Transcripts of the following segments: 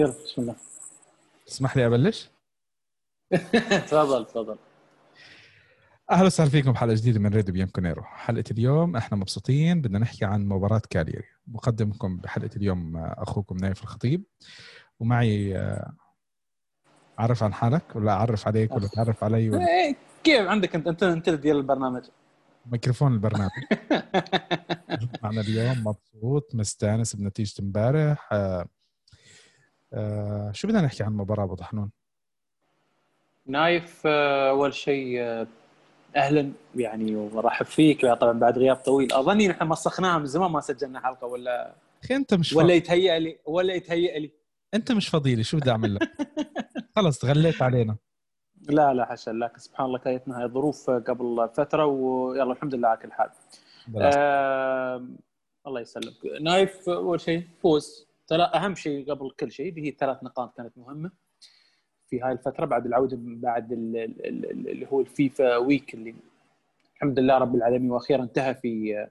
يلا بسم الله. تسمح لي أبلش؟ تفضل تفضل. أهلا وسهلا فيكم بحلقة جديدة من راديو بيانكونيرو حلقة اليوم إحنا مبسوطين بدنا نحكي عن مباراة كالياري. مقدمكم بحلقة اليوم أخوكم نايف الخطيب. ومعي آه، عرف عن حالك ولا أعرف عليك ولا تعرف علي ولا؟ إيه، كيف عندك؟ أنت أنت أنت ديال البرنامج. ميكروفون البرنامج. معنا اليوم مبسوط مستانس بنتيجة امبارح. آه، آه، شو بدنا نحكي عن المباراه أبو طحنون؟ نايف آه، أول شيء آه، أهلا يعني ورحب فيك. طبعا بعد غياب طويل. أظني نحن مسخناها من زمان ما سجلنا حلقة ولا أخي أنت مش ولا يتهيأ لي ولا يتهيأ لي. أنت مش فضيلي شو بدي أعمل لك؟ خلص تغليت علينا. لا لا حاشا لك سبحان الله كانتنا هاي ظروف قبل فترة ويلا الحمد لله على كل حال. آه الله يسلمك. نايف أول شيء فوز. ترى أهم شيء قبل كل شيء اللي هي ثلاث نقاط كانت مهمة في هاي الفترة بعد العودة بعد ال- ال- ال- اللي هو الفيفا week اللي الحمد لله رب العالمين وأخيرا انتهى في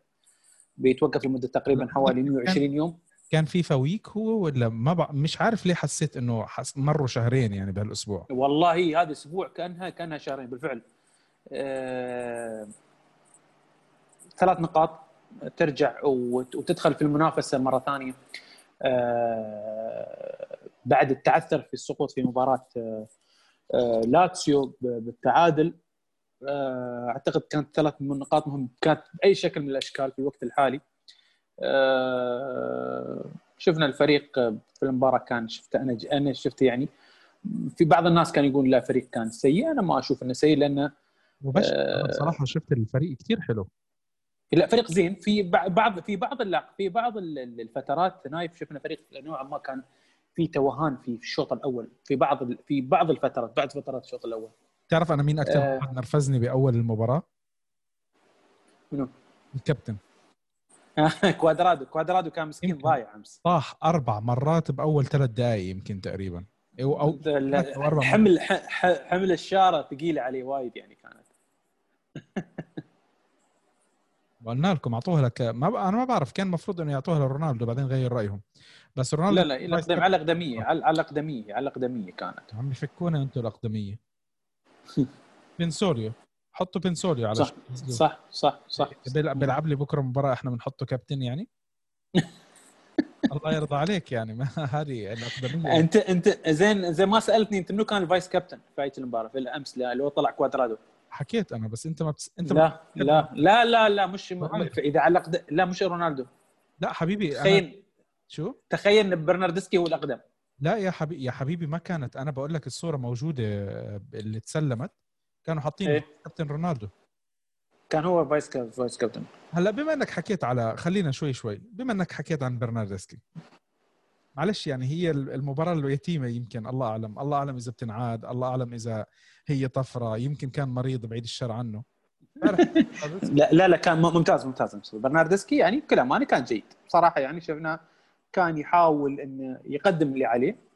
بيتوقف لمدة تقريبا حوالي 120 يوم. كان فيفا week هو ولا ما بع... مش عارف ليه حسيت إنه حس... مروا شهرين يعني بهالأسبوع. والله هذا أسبوع كانها كانها شهرين بالفعل. آه، ثلاث نقاط ترجع وت- وتدخل في المنافسة مرة ثانية. بعد التعثر في السقوط في مباراة آه، آه، لاتسيو بالتعادل آه، أعتقد كانت ثلاث من نقاط مهمه كانت بأي شكل من الأشكال في الوقت الحالي. آه، شفنا الفريق في المباراة كان شفت أنا أنا شفت يعني. في بعض الناس كان يقول لا الفريق كان سيء. أنا ما أشوف إنه سيء لأنه وبش آه. أنا بصراحة شفت الفريق كثير حلو. لا فريق زين. في بع- بعض في بعض لا في بعض ال- ال- الفترات نايف شفنا فريق نوعا ما كان في توهان في الشوط الأول. في بعض في بعض الفترات بعد فترات الشوط الأول. تعرف أنا مين أكثر آه. واحد نرفزني بأول المباراة؟ منو؟ الكابتن. كوادرادو. كوادرادو كان مسكين. ضايع أمس. طاح أربع مرات بأول ثلاث دقائق يمكن تقريبا. أو أو حمل حمل الشارة ثقيلة عليه وايد يعني كانت. قلنا لكم أعطوها لك. ما ب... أنا ما بعرف كان المفروض إنه يعطوها لرونالدو بعدين غير رأيهم. بس رونالدو لا لا الأقدم على الأقدمية على على الأقدمية على الأقدمية كانت. عم يفكونا أنتم الأقدمية. بنسوليو. حطوا بنسوليو على صح شو- صح صح صح. بيلعب, لي بكرة مباراة إحنا بنحطه كابتن يعني. الله يرضى عليك يعني. ما هذه الأقدمية. انت انت زين زين ما سألتني أنت منو كان ال vice captain في هاي المباراة؟ في الأمس لا اللي هو طلع كوادرادو حكيت أنا بس أنت ما بتس... أنت لا لا لا لا لا مش رونالدو. إذا على الأقد- لا مش رونالدو. لا حبيبي أنا... تخيل. شو؟ تخيل إن برناردسكي هو الأقدم. لا يا حبيبي يا حبيبي ما كانت. أنا بقول لك الصورة موجودة اللي تسلمت كانوا حاطين إيه. كابتن رونالدو. كان هو vice vice captain. هلأ بما إنك حكيت على خلينا شوي شوي. بما إنك حكيت عن برناردسكي. معلش يعني هي المباراة اليتيمة يمكن الله أعلم. الله أعلم إذا بتنعاد الله أعلم إذا هي طفرة يمكن كان مريض بعيد الشر عنه. لا لا لا كان ممتاز ممتاز برناردسكي يعني بكل امانه كان جيد. بصراحه يعني شفناه كان يحاول انه يقدم اللي عليه.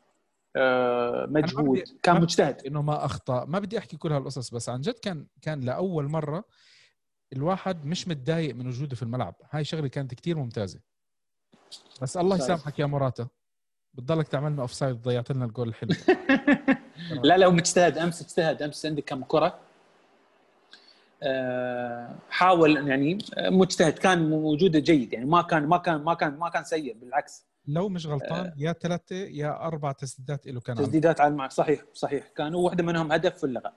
آه، مجهود. كان مجتهد. إنه ما أخطأ. ما بدي أحكي كل هالقصص بس عن جد كان كان لأول مرة الواحد مش متضايق من وجوده في الملعب. هاي شغلة كانت كتير ممتازة. بس الله. يسامحك يا موراتا. بتضلك تعملنا offside ضيعت لنا الجول الحلو. لا لا ومجتهد أمس اجتهد أمس عندك كم كرة. آه، حاول يعني آه، مجتهد كان موجوده جيد يعني ما كان ما كان ما كان ما كان سيء بالعكس. لو مش غلطان يا ثلاثة يا أربع تسديدات له كان تسديدات على المع صحيح صحيح. كان واحدة منهم هدف في اللغة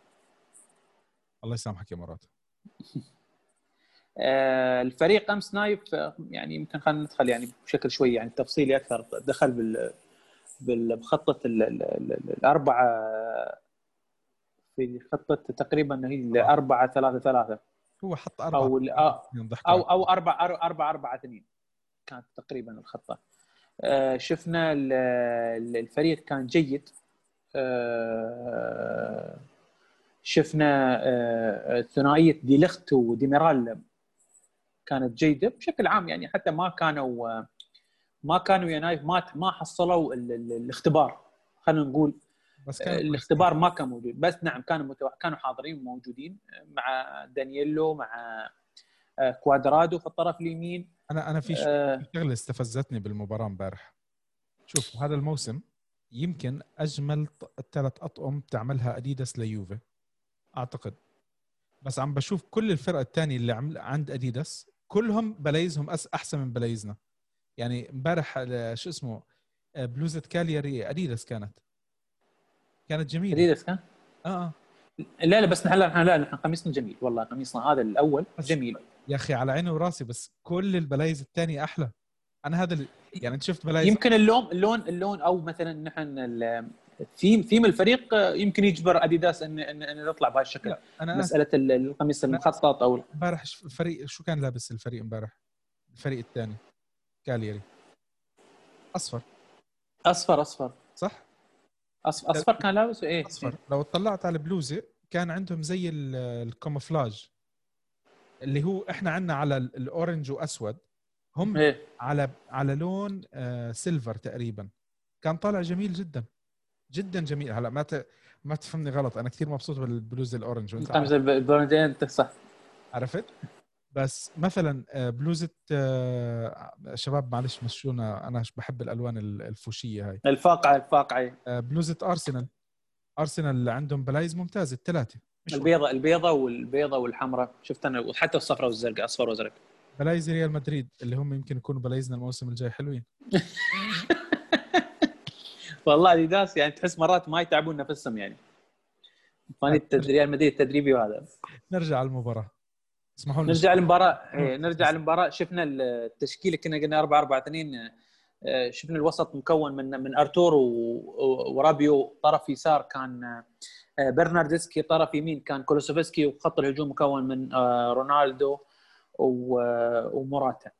الله يسامحك يا موراتا آه، الفريق أمس نايف آه، يعني يمكن خلينا ندخل يعني بشكل شوي يعني تفصيلي أكثر دخل بال- بخطة ال- ال- ال- ال- الأربعة في خطة تقريبا هي الاربعه ثلاثة ثلاثة. هو حط أربعة أو ال- آه، أو أو أربع أربع أربعة اثنين. كانت تقريبا الخطة. آه، شفنا ال- ال- الفريق كان جيد. آه، شفنا آه، ثنائية دي لخت وديميرال كانت جيدة بشكل عام يعني حتى ما كانوا آه، ما كانوا يا نايف ما ما حصلوا ال- ال- الاختبار. خلينا نقول بس كان الاختبار ما كان موجود. بس نعم كانوا متو... كانوا حاضرين وموجودين مع دانييلو مع آه، كوادرادو في الطرف اليمين. أنا أنا في آه، في شغلة استفزتني بالمباراة امبارح. شوف هذا الموسم يمكن أجمل ثلاث أطقم تعملها أديداس ليوفي أعتقد. بس عم بشوف كل الفرق الثانية اللي عم عند أديداس كلهم بلايزهم أحسن من بلايزنا. يعني امبارح شو اسمه آه، بلوزة كالياري أديداس كانت. كانت جميلة. أديداس كان؟ آه آه. لا لا بس نحن لا لا نحن قميصنا جميل. والله قميصنا هذا الأول جميل. يا أخي على عيني وراسي بس كل البلايز الثانية أحلى. أنا هذا اللي يعني أنت شفت بلايز؟ يمكن اللون اللون اللون أو مثلا نحن ال theme theme الفريق يمكن يجبر أديداس إن إن, إن يطلع بهالشكل أنا مسألة القميص المخطط أو امبارح الفريق شو كان لابس الفريق امبارح؟ الفريق الثاني. كالياري. أصفر. أصفر أصفر. صح؟ اصفر, أصفر كان لابس إيه؟ أصفر. لو اطلعت على البلوزه كان عندهم زي ال camouflage اللي هو إحنا عندنا على ال orange وأسود. هم إيه؟ على على لون آه silver تقريبا. كان طالع جميل جدا. جدا جميل. هلأ ما ت... ما تفهمني غلط. أنا كثير مبسوط بالبلوز ال orange. وأنت عارف. أنت صح. عرفت؟ بس مثلا آه، بلوزة آه، شباب معلش مشوها أنا بحب الألوان الفوشية هاي. الفاقعة الفاقعة آه، بلوزة أرسنال. أرسنال عندهم بلايز ممتازه الثلاثة. البيضة البيضة والبيضة والحمراء. شفت أنا وحتى الصفراء والزرقاء اصفر وازرق بلايز ريال مدريد اللي هم يمكن يكونوا بلايزنا الموسم الجاي حلوين. والله اديداس يعني تحس مرات ما يتعبون نفسهم يعني. فاني ريال مدريد التدريبي وهذا. نرجع على المباراة. اسمحوا لي نرجع للمباراة. إيه نرجع للمباراة. شفنا التشكيلة. كنا قلنا 4 4 2 شفنا الوسط مكون من من أرتور ورابيو. طرف يسار كان آه، برناردسكي. طرف يمين كان كولوسوفسكي. وخط الهجوم مكون من آه، رونالدو وموراتا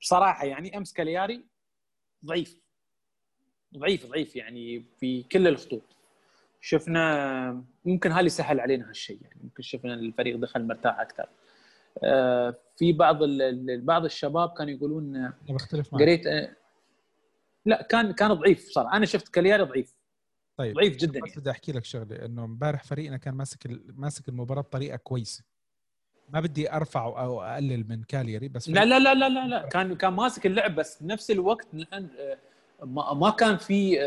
بصراحة يعني أمس كالياري ضعيف. ضعيف ضعيف يعني في كل الخطوط. شفنا ممكن هالي سهل علينا هالشيء يعني ممكن شفنا الفريق دخل مرتاح أكثر. آه، في بعض بعض الشباب كانوا يقولون بختلف معك. قريت آه، لا كان كان ضعيف صراحة. أنا شفت كالياري ضعيف. طيب ضعيف جدا بس يعني. بدي أحكي لك شغلة إنه امبارح فريقنا كان ماسك ماسك المباراة بطريقة كويسة. ما بدي أرفع أو أقلل من كالياري بس لا لا لا لا لا, لا. كان كان ماسك اللعب بس بنفس الوقت آه، ما كان في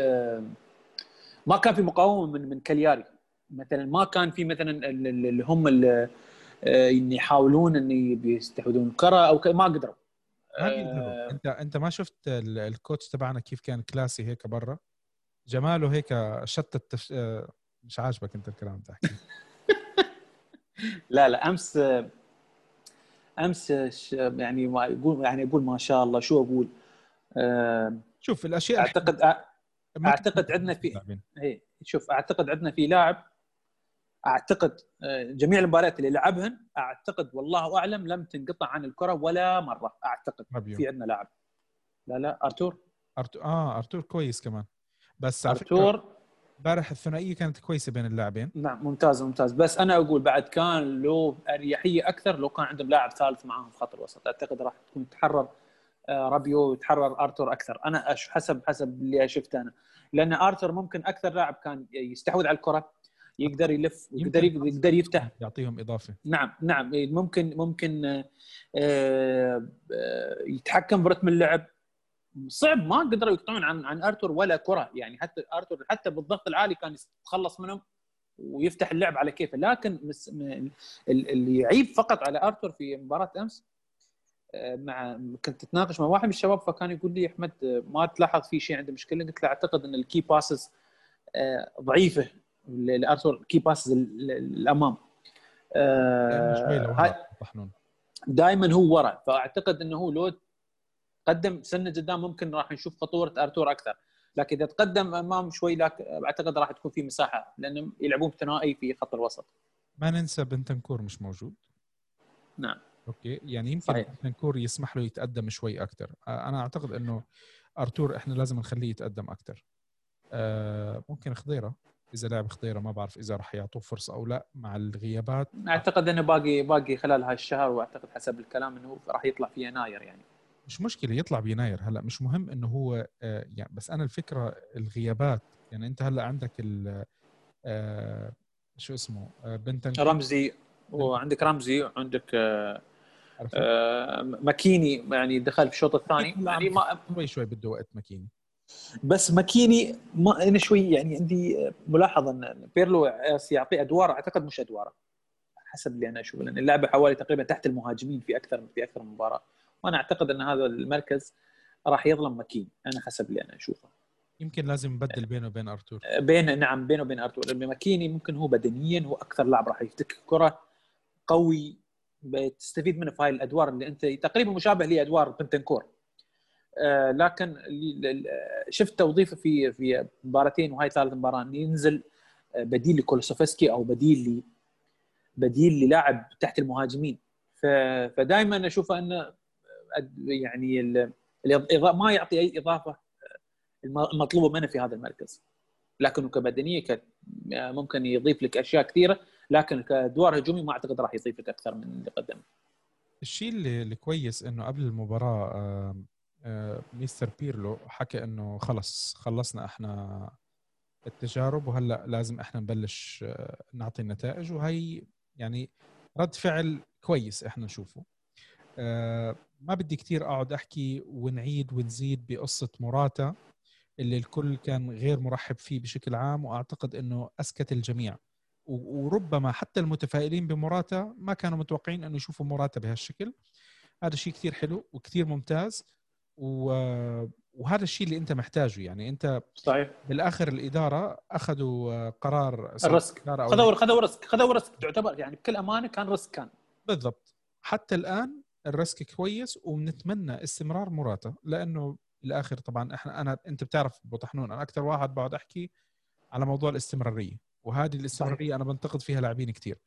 ما كان في مقاومة من من كالياري. مثلا ما كان في مثلا اللي هم اللي آه، يحاولون إن بيستحوذون الكره أو ما قدروا. ما بيقدروا انت أنت ما شفت الكوتش تبعنا كيف كان كلاسي هيك برا؟ جماله هيك شتت. آه، مش عاجبك أنت الكلام تحكي لا لا أمس أمس يعني يقول يعني أقول ما شاء الله شو أقول. آه، شوف الأشياء أعتقد أعتقد عندنا في اي شوف أعتقد عندنا في لاعب أعتقد آه، جميع المباريات اللي لعبهن أعتقد والله أعلم لم تنقطع عن الكرة ولا مرة أعتقد رابيو. في عندنا لاعب. لا لا أرتور. ارتور آه أرتور كويس كمان. بس أرتور. امبارح الثنائية كانت كويسة بين اللاعبين. نعم ممتاز ممتاز. بس أنا أقول بعد كان له أريحية أكثر لو كان عندهم لاعب ثالث معاهم في خط الوسط أعتقد راح تكون تحرر رابيو ويتحرر ارتور أكثر. أنا حسب حسب اللي شفته أنا. لأن ارتور ممكن أكثر لاعب كان يستحوذ على الكرة يقدر يلف يقدر يقدر يفتح. يعطيهم إضافة. نعم نعم. ممكن ممكن آه، آه، يتحكم برتم اللعب. صعب ما قدروا يقطعون عن عن ارتور ولا كرة. يعني حتى ارتور حتى بالضغط العالي كان يتخلص منهم ويفتح اللعب على كيفه. لكن اللي يعيب فقط على ارتور في مباراة أمس مع كنت اتناقش مع واحد من الشباب فكان يقول لي أحمد ما تلاحظ في شيء عنده مشكلة؟ قلت له أعتقد إن ال key passes آه، ضعيفة لأرتور key passes الأمام. دائما هو ورا. فأعتقد إنه هو لو قدم سنة قدام ممكن راح نشوف خطورة أرتور أكثر. لكن إذا تقدم أمام شوي لكن أعتقد راح تكون في مساحة لأنهم يلعبون ثنائي في خط الوسط. ما ننسى بنتانكور مش موجود. نعم. أوكي. يعني يمكن صحيح. بنتنكور يسمح له يتقدم شوي أكثر أنا أعتقد إنه أرتور إحنا لازم نخليه يتقدم أكثر آه ممكن خضيرة. إذا لعب خضيرة ما بعرف إذا راح يعطوه فرصة أو لا مع الغيابات. أعتقد إنه باقي باقي خلال هاي الشهر وأعتقد حسب الكلام إنه راح يطلع في يناير يعني. مش مشكلة يطلع بيناير هلأ. مش مهم إنه هو آه يعني بس أنا الفكرة الغيابات. يعني أنت هلأ عندك ال آه شو اسمه؟ آه بنتن رمزي. وعندك رمزي وعندك؟ آه، ماكيني يعني دخل في الشوط الثاني. يعني ما شوي شوي بده وقت ماكيني. بس ماكيني ما أنا شوي يعني عندي ملاحظة إن بيرلو يعطي ادوار أعتقد مش أدواره. حسب اللي أنا أشوفه لأن اللعبة حوالي تقريبا تحت المهاجمين في أكثر في أكثر من مباراة. وأنا أعتقد إن هذا المركز راح يظلم ماكين أنا حسب اللي أنا أشوفه. يمكن لازم نبدل بينه وبين أرتور. بين نعم بينه وبين أرتور ماكيني ممكن هو بدنيا هو أكثر لاعب راح يفتك كرة قوي بتستفيد منه في هاي الأدوار اللي أنت تقريبا مشابه لادوار بنتنكور. آه لكن شفت توظيفه في في مباراتين وهاي ثالث مباراه انه ينزل آه، بديل لكولوسوفسكي أو بديل ل بديل للاعب تحت المهاجمين. فدائما أشوفه انه يعني ما يعطي أي إضافة المطلوبة منه في هذا المركز. لكنه كبدنيه ممكن يضيف لك أشياء كثيرة. لكن كادوار هجومي ما أعتقد راح يضيف لك أكثر من اللي قدمه الشيء اللي, كويس إنه قبل المباراة آه، آه، مستر بيرلو حكى إنه خلص خلصنا إحنا التجارب وهلأ لازم إحنا نبلش آه، نعطي النتائج وهي يعني رد فعل كويس إحنا نشوفه. ما بدي كثير أقعد أحكي ونعيد ونزيد بقصة موراتا اللي الكل كان غير مرحب فيه بشكل عام وأعتقد إنه أسكت الجميع. وربما حتى المتفائلين بموراتا ما كانوا متوقعين انه يشوفوا موراتا بهالشكل. هذا شيء كثير حلو وكثير ممتاز. وهذا الشيء اللي أنت محتاجه. يعني أنت صحيح. بالآخر الإدارة أخذوا قرار ال risk. خذوا خذوا risk. خذوا risk. تعتبر يعني بكل أمانة كان risk كان. بالضبط. حتى الآن ال risk كويس ونتمنى استمرار موراتا لأنه بالآخر طبعا إحنا أنا أنت بتعرف أبو طحنون أنا أكثر واحد بقعد أحكي على موضوع الاستمرارية. وهذه الاستمراريه أنا بنتقد فيها لاعبين كثير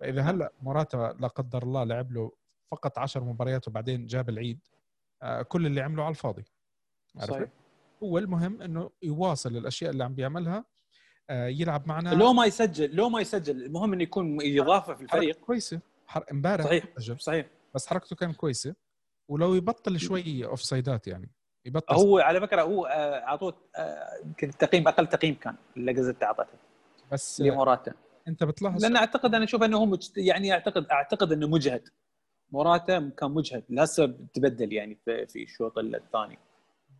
فإذا هلأ موراتا لا قدر الله لعب له فقط 10 مباريات وبعدين جاب العيد آه، كل اللي عمله على الفاضي. عرفت؟ هو المهم إنه يواصل الأشياء اللي عم بيعملها آه، يلعب معنا. لو ما يسجل لو ما يسجل المهم إنه يكون إضافة في الفريق. كويسة. إمبارح صحيح صحيح. بس حركته كانت كويسة. ولو يبطل شوي offside ات يعني. يبطل هو على فكرة هو آه، أعطوه يمكن التقييم أقل تقييم كان اللي جازيتا اعطته بس لموراتا. انت بتلاحظ لأن أعتقد أنا أشوف أنه هو مجت... يعني اعتقد أعتقد أنه مجهد. موراتا كان مجهد لهسه تبدل يعني في, في الشوط الثاني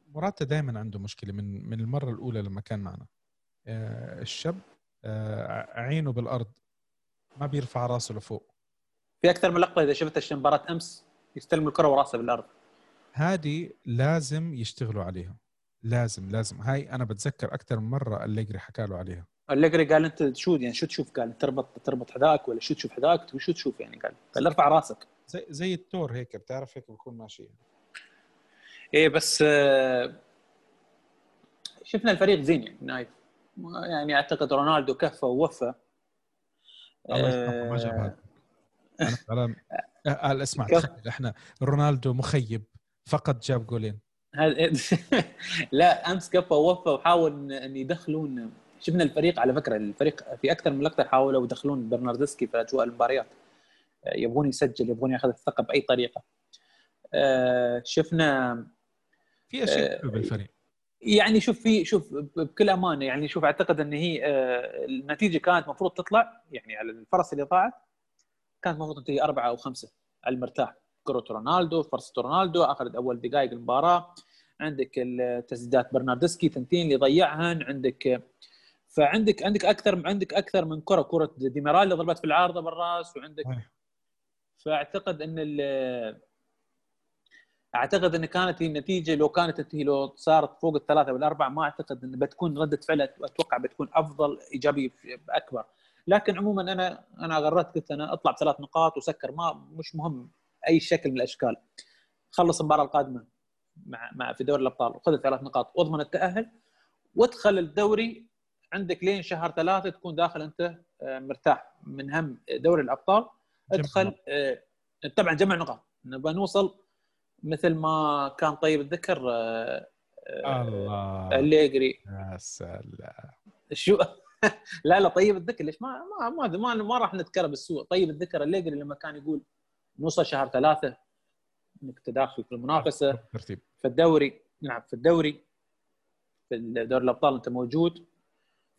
موراتا دائما عنده مشكلة من من المرة الأولى لما كان معنا. آه الشاب آه عينه بالأرض ما بيرفع راسه لفوق. في أكثر من لقطة إذا شفتها مباراة أمس يستلم الكرة وراسه بالأرض. هذه لازم يشتغلوا عليها. لازم لازم. هاي أنا بتذكر أكثر من مرة أليجري حكى له عليها. أليجري قال أنت شو يعني شو تشوف؟ قال تربط تربط حذاك ولا شو تشوف حذاك؟ شو تشوف يعني؟ قال قال ارفع راسك. زي زي التور هيك بتعرف هيك بكون ماشي. إيه بس آه، شفنا الفريق زين يعني نايف. يعني أعتقد رونالدو كفى ووفى. الله ما جاب هذا. أنا قال اسمع تخيل إحنا رونالدو مخيب فقط جاب جولين. لا أمس كفى ووفى وحاول إن يدخلون شفنا الفريق على فكرة الفريق في أكثر من لقطة حاولوا يدخلون برناردسكي في أجواء المباريات. يبغون يسجل يبغون ياخذ الثقه بأي طريقة. آه، شفنا في أشياء بالفريق. يعني شوف في شوف بكل أمانة يعني شوف أعتقد إن هي آه، النتيجة كانت المفروض تطلع يعني على الفرص اللي ضاعت كانت المفروض تنتهي أربعة أو خمسة على المرتاح. كره رونالدو فرصة رونالدو اخر أول دقائق المباراة. عندك التسديدات برناردسكي ثنتين اللي ضيعهن. عندك فعندك عندك أكثر عندك أكثر من كرة كرة ديميرال اللي ضربت في العارضة بالرأس وعندك فأعتقد إن أعتقد إن كانت هي النتيجة لو كانت هي لو صارت فوق الثلاثة والأربعة ما أعتقد إن بتكون ردة فعل أتوقع بتكون أفضل إيجابية اكبر لكن عموما أنا أنا غردت قلت أنا أطلع بثلاث نقاط وسكر ما مش مهم أي شكل من الأشكال. خلص المباراة القادمة مع مع في دوري الأبطال وخذ ثلاث نقاط واضمن التأهل وادخل الدوري عندك لين شهر ثلاثة تكون داخل أنت آه، مرتاح من هم دوري الأبطال ادخل آه، طبعا جمع نقاط. نبغى نوصل مثل ما كان طيب الذكر آه، الله. الليجري يا سلام. شو؟ لا لا طيب الذكر. ليش؟ ما ما ما ما, ما راح نتكرر بالسوء. طيب الذكر الليجري لما كان يقول نوصل شهر ثلاثة إنك تداخل في المنافسة في الدوري. نعم في الدوري في دوري الأبطال أنت موجود.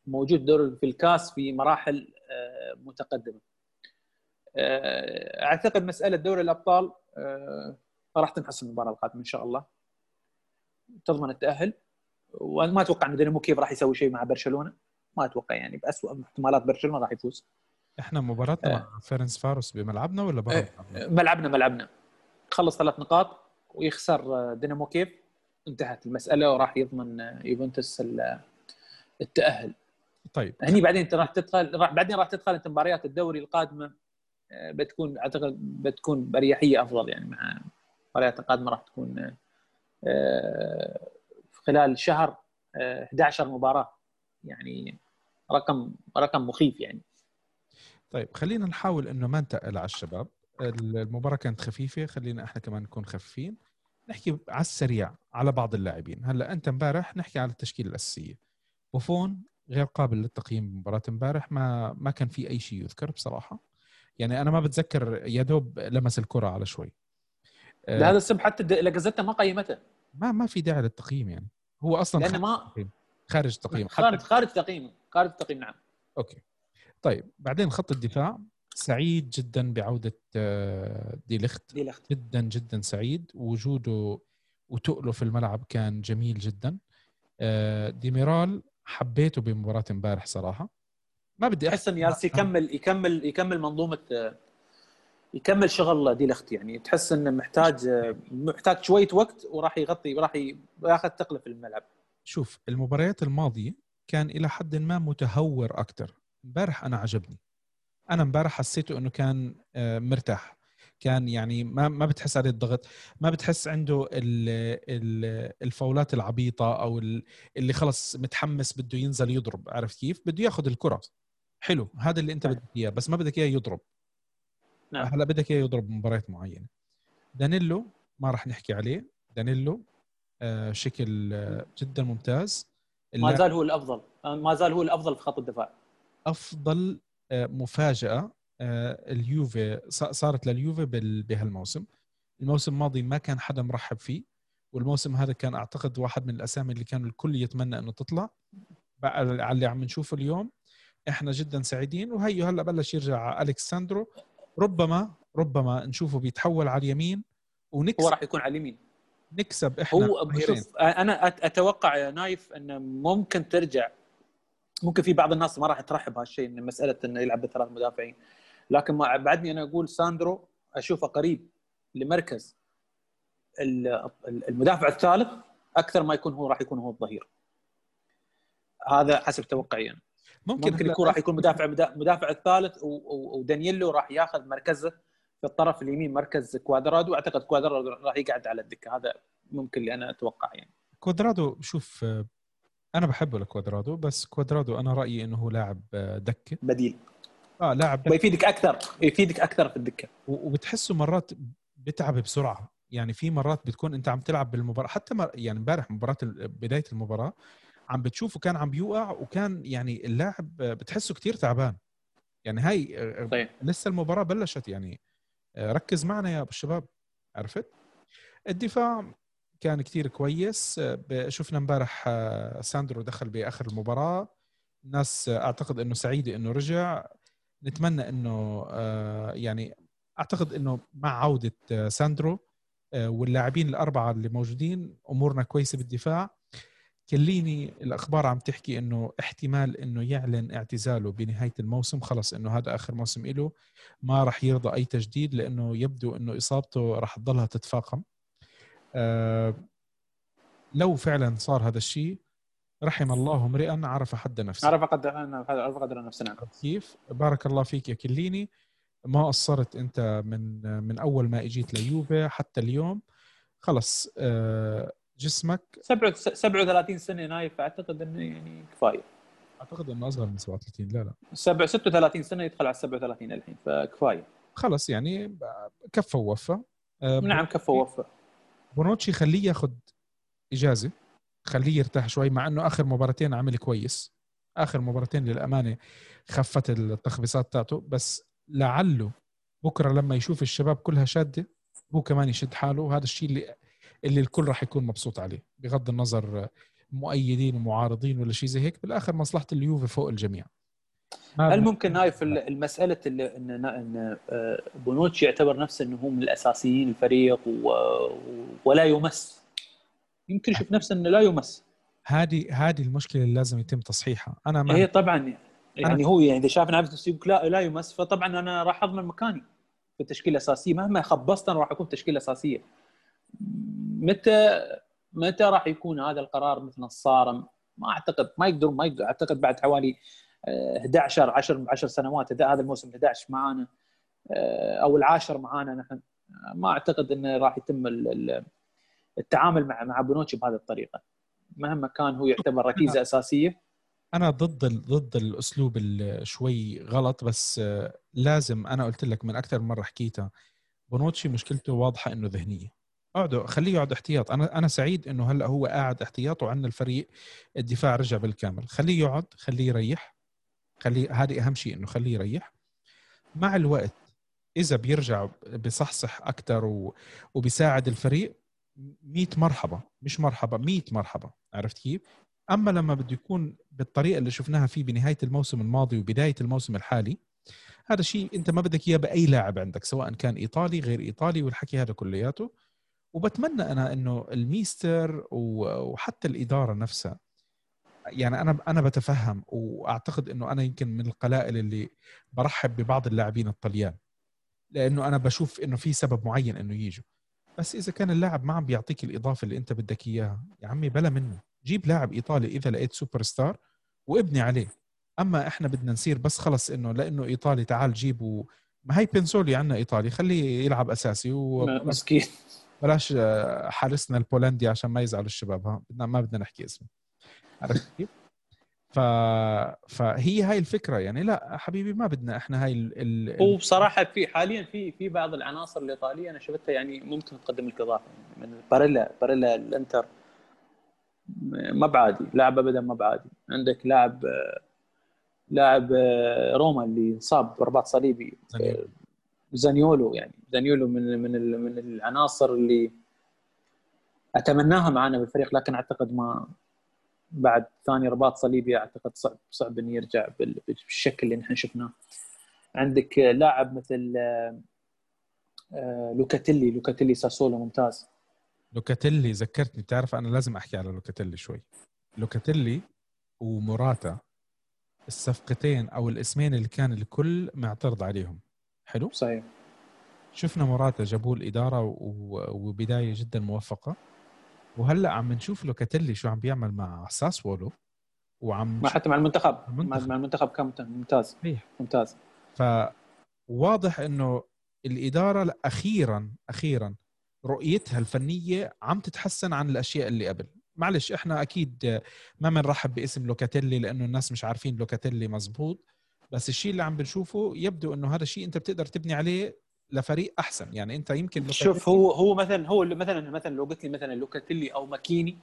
موجود دور في الكاس في مراحل آه، متقدمة. آه، أعتقد مسألة دوري الأبطال آه، راح تنحسم المباراة القادمة إن شاء الله. تضمن التأهل. وما أتوقع إن دينامو كيف راح يسوي شيء مع برشلونة. ما أتوقع يعني باسوء احتمالات برشلونة راح يفوز. إحنا مباراتنا مع فيرنس فاروس بملعبنا ولا برا ملعبنا؟ ملعبنا ملعبنا. خلص ثلاث نقاط ويخسر دينامو كيف. انتهت المسألة وراح يضمن يوفنتوس التأهل. طيب. هني بعدين انت راح تدخل راح بعدين راح تدخل أنت مباريات الدوري القادمة بتكون أعتقد بتكون بريحية أفضل يعني مع المباريات القادمة راح تكون آه، خلال شهر 11 مباراة. يعني رقم رقم مخيف يعني. طيب خلينا نحاول إنه ما ننتقل على الشباب. المباراة كانت خفيفة خلينا إحنا كمان نكون خفيفين. نحكي على السريع على بعض اللاعبين. هلأ أنت إمبارح نحكي على التشكيلة الأساسية. بوفون غير قابل للتقييم بمباراة امبارح ما ما كان في أي شيء يذكر بصراحة. يعني أنا ما بتذكر يا دوب لمس الكرة على شوي. آه، السبب حتى لاجازتا ما قيمته ما ما في داعي للتقييم يعني. هو أصلا لأنه ما خارج التقييم. خارج خارج التقييم خارج التقييم نعم. okay. طيب بعدين خط الدفاع سعيد جدا بعودة آه، دي ليخت دي ليخت جدا جدا سعيد. وجوده وتقله في الملعب كان جميل جدا. آه، ديميرال حبيته بمباراة امبارح صراحة. ما بدي احس ان يالس يكمل يكمل يكمل منظومة يكمل شغل دي لخت يعني. تحس إنه محتاج محتاج شوية وقت وراح يغطي وراح ياخذ ثقله في الملعب. شوف المباريات الماضية كان إلى حد ما متهور أكثر امبارح أنا عجبني. أنا امبارح حسيته إنه كان آه، مرتاح. كان يعني ما ما بتحس عليه الضغط ما بتحس عنده الفاولات العبيطة أو اللي خلص متحمس بده ينزل يضرب عرفت كيف؟ بده ياخذ الكرة. حلو هذا اللي أنت نعم. بدك إياه بس ما بدك إياه يضرب. نعم. هلا بدك إياه يضرب مباريات معينة. دانيلو ما راح نحكي عليه. دانيلو آه شكل آه جدا ممتاز. ما زال هو الأفضل ما زال هو الأفضل في خط الدفاع. أفضل آه مفاجأة. آه، اليوفي صارت لليوفي بهالموسم. الموسم الماضي ما كان حدا مرحب فيه والموسم هذا كان أعتقد واحد من الأسامي اللي كان الكل يتمنى إنه تطلع. على اللي عم نشوفه اليوم إحنا جدا سعيدين. وهيو هلأ بلش يرجع الكساندرو ربما ربما نشوفه بيتحول على اليمين. ونكسب هو راح يكون على اليمين. نكسب إحنا هو شوف أنا أتوقع يا نايف إنه ممكن ترجع. ممكن في بعض الناس ما راح ترحب هالشيء إن مسألة إنه يلعب بثلاث مدافعين. لكن ما بعدني أنا أقول ساندرو أشوفه قريب لمركز المدافع الثالث أكثر ما يكون هو راح يكون هو الظهير. هذا حسب توقعي أنا. ممكن, ممكن يكون راح يكون مدافع مدافع الثالث ودانييلو راح ياخذ مركزه في الطرف اليمين مركز كوادرادو. أعتقد كوادرادو راح يقعد على الدكة. هذا ممكن اللي أنا أتوقع يعني. كوادرادو شوف أنا بحبه لكوادرادو بس كوادرادو أنا رأيي إنه هو لاعب دكة. بديل. آه لاعب. ويفيدك أكثر يفيدك أكثر في الدكة. وبتحسه مرات بتعب بسرعة. يعني في مرات بتكون أنت عم تلعب بالمباراة حتى مر... يعني امبارح مباراة بداية المباراة عم بتشوفه كان عم بيوقع وكان يعني اللاعب بتحسه كتير تعبان. يعني هاي طيب. لسه المباراة بلشت يعني. ركز معنا يا أبو الشباب. عرفت؟ الدفاع كان كتير كويس. شفنا امبارح ساندرو دخل بآخر المباراة. الناس أعتقد إنه سعيدة إنه رجع. نتمنى إنه آه، يعني أعتقد إنه مع عودة آه، ساندرو آه، واللاعبين الأربعة اللي موجودين أمورنا كويسة بالدفاع. كليني الأخبار عم تحكي إنه احتمال إنه يعلن اعتزاله بنهاية الموسم. خلص إنه هذا آخر موسم له ما راح يرضى أي تجديد لإنه يبدو إنه إصابته راح تضلها تتفاقم. لو فعلا صار هذا الشيء رحم الله امرئا عرف حد نفسه. عرف قدر عرف قدر نفسه نعم. كيف؟ بارك الله فيك يا كليني. ما قصرت أنت من من أول ما إجيت ليوفي حتى اليوم؟ خلص آه، جسمك؟ 37 سنة نايف أعتقد إنه يعني كفاية. أعتقد إنه أصغر من 37 لا لا. 36 سنة يدخل على 37 الحين فكفاية. خلص يعني كفى ووفى آه، نعم كفى ووفى بونوتشي خليه ياخذ إجازة. خليه يرتاح شوي مع إنه آخر مباراتين عمل كويس. آخر مباراتين للأمانة خفت التخبيصات تاعته. بس لعله بكرة لما يشوف الشباب كلها شادة هو كمان يشد حاله. وهذا الشيء اللي اللي الكل راح يكون مبسوط عليه بغض النظر مؤيدين ومعارضين ولا شيء زي هيك. بالآخر مصلحة اليوفي فوق الجميع. هل ممكن هاي في المسألة اللي ان ان آه، بونوتشي يعتبر نفسه إنه هو من الأساسيين الفريق ولا يمس يمكن يشوف نفسه إنه لا يمس. هذه هذه المشكلة اللي لازم يتم تصحيحها. أنا ما هي طبعا. يعني أنا... هو يعني إذا شاف نفسه يقول لا لا يمس فطبعا أنا راح أضمن مكاني في التشكيلة الأساسية. مهما خبصت أنا راح أكون تشكيله اساسيه متى متى راح يكون هذا القرار مثلا صارم ما أعتقد. ما يقدر ما يقدر. أعتقد بعد حوالي 11 10 10 سنوات هذا الموسم 11 معانا آه، أو العاشر معانا نحن. ما أعتقد إنه راح يتم التعامل مع مع بونوتشي بهذه الطريقة. مهما كان هو يعتبر ركيزة أساسية. أنا ضد ضد الأسلوب شوي غلط بس آه، لازم أنا قلت لك من أكثر من مرة حكيتها بونوتشي مشكلته واضحة إنه ذهنية. اقعدوا خليه يقعد احتياط. أنا أنا سعيد إنه هلأ هو قاعد احتياط وعندنا الفريق الدفاع رجع بالكامل. خليه يقعد خليه يريح. خليه هذه أهم شيء إنه خليه يريح. مع الوقت إذا بيرجع بصحصح أكثر و... وبيساعد الفريق 100 مرحبا مش مرحبا 100 مرحبا عرفت كيف؟ أما لما بده يكون بالطريقة اللي شفناها فيه بنهاية الموسم الماضي وبداية الموسم الحالي هذا شيء أنت ما بدك إياه بأي لاعب عندك سواء كان إيطالي غير إيطالي والحكي هذا كلياته. وبتمنى أنا إنه الميستر وحتى الإدارة نفسها يعني أنا أنا بتفهم وأعتقد إنه أنا يمكن من القلائل اللي برحب ببعض اللاعبين الطليان لأنه أنا بشوف إنه في سبب معين إنه يجوا. بس إذا كان اللاعب ما عم بيعطيك الإضافة اللي أنت بدك إياها يا عمي بلا منه جيب لاعب إيطالي إذا لقيت سوبر ستار وابني عليه. أما إحنا بدنا نصير بس خلص إنه لأنه إيطالي تعال جيبه ما هي بنسولي عندنا إيطالي خليه يلعب أساسي و. مسكين. بلاش آه، حارسنا البولندي عشان ما يزعلوا الشباب ها؟ بدنا ما بدنا نحكي اسمه. عرفت كيف؟ ف... فهي هاي الفكرة يعني. لا حبيبي ما بدنا إحنا هاي ال... ال... هو بصراحة في حاليا في في بعض العناصر الإيطالية أنا شفتها يعني ممكن تقدم لك اضافه يعني من باريلا باريلا الإنتر. ما بعادي لاعب ابدا ما بعادي. عندك لاعب لاعب روما اللي انصاب برباط صليبي. زانيولو. يعني. زانيولو من من من العناصر اللي اتمناها معنا بالفريق لكن أعتقد ما بعد ثاني رباط صليبي أعتقد صعب صعب إنه يرجع بالشكل اللي نحن شفناه. عندك لاعب مثل آه، لوكاتيلي لوكاتيلي ساسولو ممتاز. لوكاتيلي ذكرتني تعرف أنا لازم أحكي على لوكاتيلي شوي. لوكاتيلي وموراتا الصفقتين أو الاسمين اللي كان الكل معترض عليهم. حلو؟ صحيح. شفنا موراتا جابوه الإدارة وبداية جدا موفقة. وهلأ عم نشوف لوكاتيلي شو عم بيعمل مع ساسولو وعم ما حتى مع المنتخب. المنتخب. مع المنتخب كان ممتاز. صحيح. ممتاز. فواضح إنه الإدارة أخيرا أخيرا رؤيتها الفنية عم تتحسن عن الأشياء اللي قبل. معلش إحنا أكيد ما بنرحب باسم لوكاتيلي لأنه الناس مش عارفين لوكاتيلي مزبوط بس الشيء اللي عم بنشوفه يبدو إنه هذا الشيء أنت بتقدر تبني عليه لفريق أحسن. يعني أنت يمكن شوف هو هو مثلا هو مثلا مثلا لو قلت لي مثلا لوكاتيلي أو ماكيني